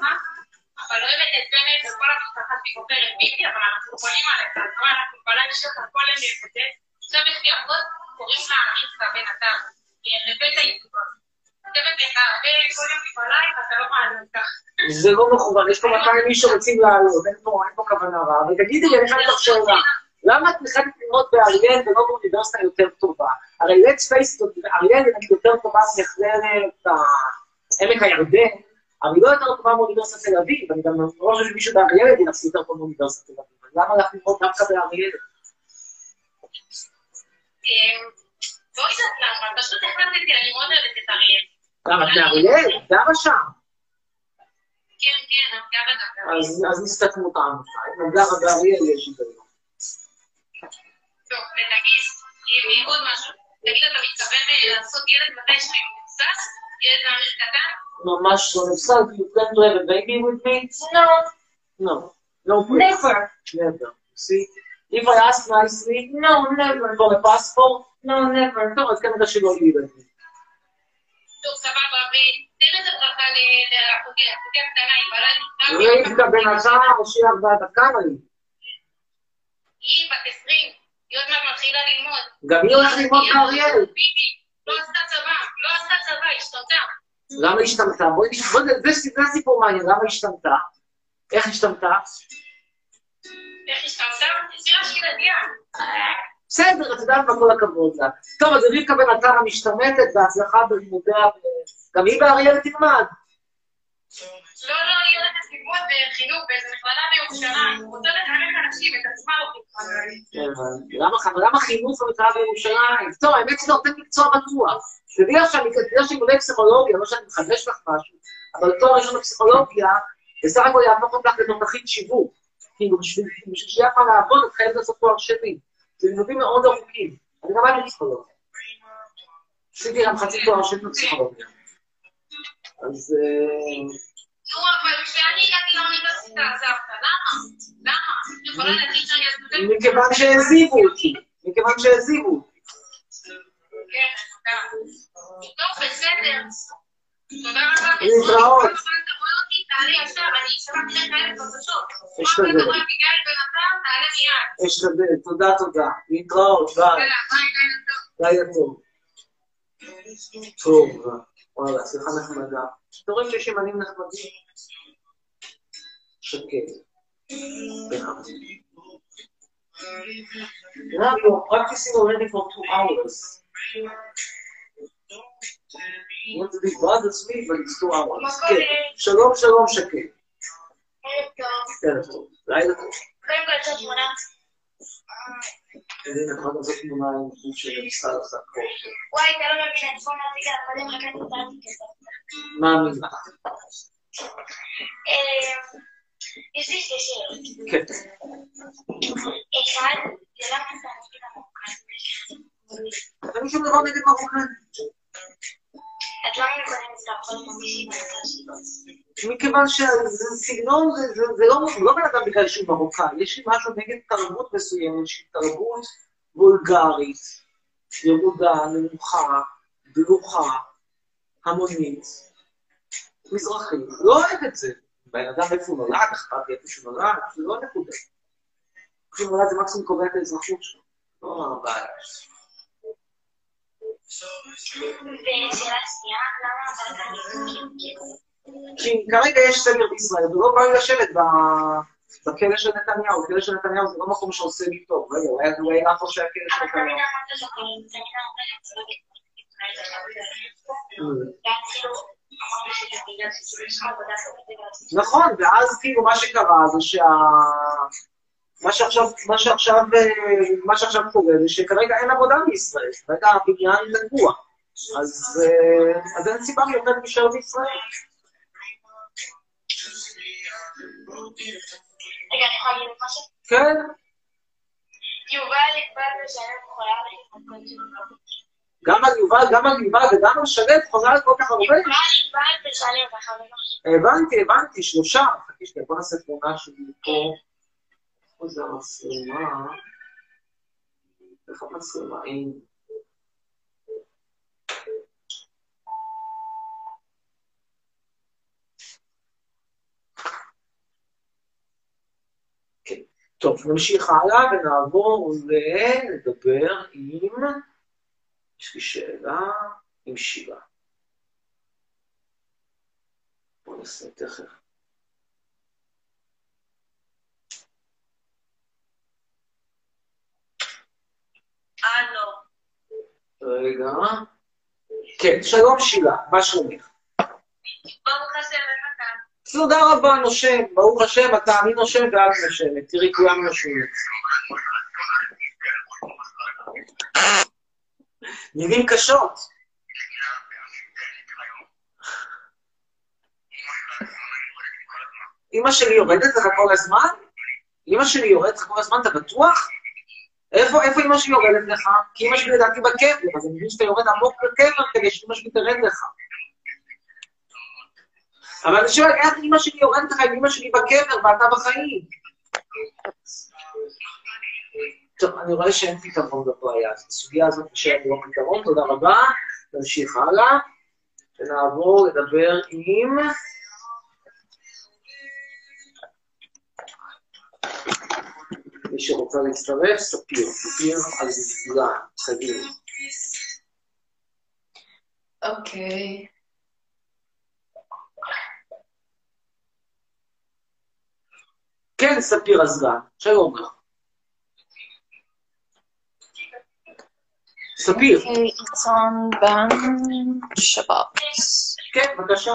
אבל אוהבת את בנט וכל המשפחה שלי ביבי, אבל אנחנו בונים עליך, אז אנחנו בלילה שלך כל אלה לבדל. עכשיו יש לי אחות, קוראים לה עריצה בן אדם, לבית אותך. זה לא מכוון, יש פה 200 איש שרוצים לעלות, אין פה, כוונה רעה. ותגידי לי, אני חייבת לך שאלה. למה את מחייבת ללמוד באריאל ולא באוניברסיטה יותר טובה? הרי let's face it, אריאל היא נגיד יותר טובה ממכללת עמק הירדן, אבל היא לא יותר טובה מאוניברסיטת תל אביב, אני גם לא חושב שמישהו באריאל יגיד לך יותר טוב מאוניברסיטת תל אביב, למה לך ללמוד דווקא באריאל? לא יודעת למה, פשוט החלטתי, אני מאוד אוהבת את אריאל. למה את באריאל? גרה שם. כן, כן, אני גרה גם באריאל. אז את העם. אם את גרה באריאל יש היגיון. טוב, ותגיד, אה, עוד משהו. תגיד, אתה מתכוון לעשות ילד מתישהו עם מבוסס? ילד מאמיר קטן? ממש לא נפסל, you plan to have a baby with me? No, No. No way. never. Never. See? If I ask nicely, No, never. for a passport, No, never. טוב, אז כנראה שלא יהיו ילדים. טוב, סבבה, ותן איזה ברכה ל- לאחותי, אחותי הקטנה, היא בלילה. רבקה בן עזר, ארבעה דקה לי. היא בת 20, היא עוד מעט מתחילה ללמוד. גם היא הולכת ללמוד באריאל. לא עשתה צבא, לא עשתה צבא, השתמטה. למה השתמתה? בואי נשמע, זה סיפור מעניין, למה השתמתה? איך השתמתה? איך של ילדיה. בסדר, את יודעת מה, כל הכבוד לה. טוב, אז רבקה בן עטר המשתמטת, בהצלחה בלימודיה, גם היא באריאל תלמד. לא, לא, היא הולכת ללמוד בחינוך באיזו מכללה בירושלים. היא רוצה לחנך אנשים, את עצמה לא תלמד. למה- חינוך במכללה בירושלים? טוב, האמת שזה נותן מקצוע בטוח. תדעי לך שאני לומד פסיכולוגיה, לא שאני מחדש לך משהו, אבל תואר ראשון בפסיכולוגיה, בסך הכל יהפוך אותך לתותחית שיווק. כאילו, בשביל בשביל שיהיה לך לעבוד, את חייבת לעשות תואר שני. זה לימודים מאוד ארוכים. אני למדתי פסיכולוגיה. עשיתי גם חצי תואר שני בפסיכולוגיה. אז... נו, אבל כשאני הגעתי לאוניברסיטה עזבת, למה? למה? אני יכולה להגיד שאני הסטודנט? מכיוון שהעזיבו אותי. מכיוון שהעזיבו אותי. כן. טוב, בסדר. תודה רבה. להתראות. אשתדל, תודה, תודה. להתראות, ביי. ביי, לילה טוב. טוב. וואלה, שיחה נחמדה. אתה רואה שיש ימנים נחמדים? שקט. Now you're practicing already for two hours. What did it bothers me, but it's two hours. כן. שלום, שלום, שקט. ערב טוב. לילה טוב. קודם כל, תמונה עם חוט של ניסה לעשות כושר. וואי, אתה לא מבין, אני צפון אפריקה, קודם לקחתי את האנטיקה. מאמין לך. יש לי שתי שאלות. כן. אחד, למה אתה נגיד המוקד? אין לי שום דבר נגד מרוקאים. את לא מקודמת את האחות ממישהי בנתה שלו. שמכיוון שזה סגנון, זה, זה, זה לא, לא בן אדם בגלל שהוא מרוקאי, יש לי משהו נגד תרבות מסוימת, שהיא תרבות וולגרית, ירודה, נמוכה, דלוחה, המונית, מזרחית. לא אוהב את זה. בן אדם איפה הוא נולד, אכפת לי איפה שהוא נולד, זה לא נקודה. איפה שהוא נולד זה מקסימום קובע את האזרחות שלו. לא הבעיה. ושאלה שנייה, למה הבלקנים כאילו... כי כרגע יש סגר בישראל, ולא בא לי לשבת ב- בכלא של נתניהו. הכלא של נתניהו זה לא מקום שעושה לי טוב. רגע, הוא היה- הוא היה לך חושב הכלא של נתניהו. נכון, ואז כאילו מה שקרה זה שה... מה שעכשיו, מה שעכשיו, אה, מה שעכשיו קורה זה שכרגע אין עבודה בישראל, כרגע הבניין נגוע. אז, אה, אז אין סיבה יותר להישאר בישראל. רגע, אני יכולה להגיד משהו? כן, יובל יובל ושלם יכולה לחכות שלו. גם על יובל, גם על יובל וגם על שלו חוזרת כל כך הרבה. יובל יובל ושלם והחברים שלי. הבנתי, הבנתי, שלושה. חכי שנייה, בוא נעשה תמונה שלי פה. איפה זה המצלמה? איך המצלמה? כן. טוב, נמשיך הלאה ונעבור ונדבר עם... יש לי שאלה עם שירה. בוא נעשה תכף. הלו. רגע. כן, שלום שילה, מה שלומך? ברוך השם? תודה רבה, נושם, ברוך השם, אתה, אני נושם ואת נושמת, תראי, כולם נושמים. מילים קשות. אמא שלי יורדת לך כל הזמן? אמא שלי יורדת לך כל הזמן, אתה בטוח? איפה, איפה אמא שלי יורדת לך? כי אמא שלי לדעתי בקבר, אז אני מבין שאתה יורד עמוק בקבר כדי שאמא שלי תרד לך. אבל אני שואל, איך אמא שלי יורדת לך אם אמא שלי בקבר ואתה בחיים? טוב, אני רואה שאין פתרון בבעיה, אז בסוגיה הזאת נשאר לא פתרון, תודה רבה. נמשיך הלאה, ונעבור לדבר עם... מי שרוצה להצטרף, ספיר, ספיר על זמן, חגים. Okay. כן, ספיר הסגן, שלום לך. ספיר, Shabbat. כן, בבקשה.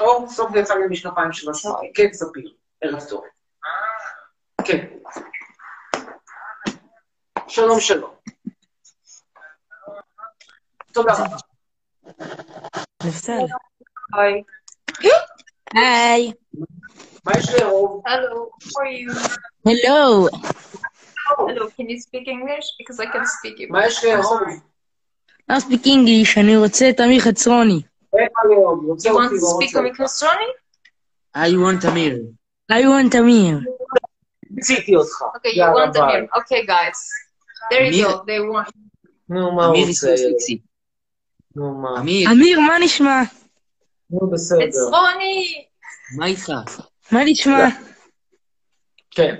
או, סוף יצא לי משקפיים של הספיר. כן, ספיר, ערב טוב. כן. שלום, שלום. תודה רבה. נפתל. Hi. היי. מה יש לאהוב? Hello. How are you? הלו. Hello. Can you speak English? Because I can speak it. מה יש לאהוב? לא ספיק אינגליש, אני רוצה את אמיר חצרוני. אין מה לאהוב, רוצה You want אותי to לא speak רוצה. with Castroni? I want אמיר. I want אמיר. פיציתי אותך. Okay, you יאללה, want ביי. him. Okay, guys. There you Amir. go. They want. נו, מה הוא אמיר רוצה? is so sexy. נו, מה? אמיר, אמיר, מה נשמע? נו, בסדר. Ronnie. מה איתך? מה נשמע? כן.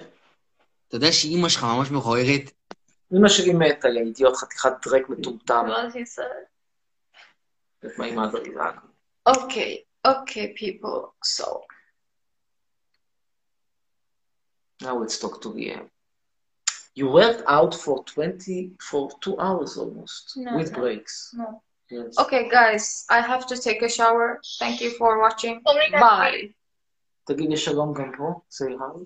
אתה יודע שאימא שלך ממש מכוערת? אמא שלי מתה, יא אידיוט, חתיכת דרק מטומטם. Okay. Okay, people. So. Now let's talk to end. You worked out for 20, for two hours almost, No, with no. breaks. No. Yes. Okay, guys, I have to take a shower. Thank you for watching. Bye. Bye. Takinig siya. Say hi.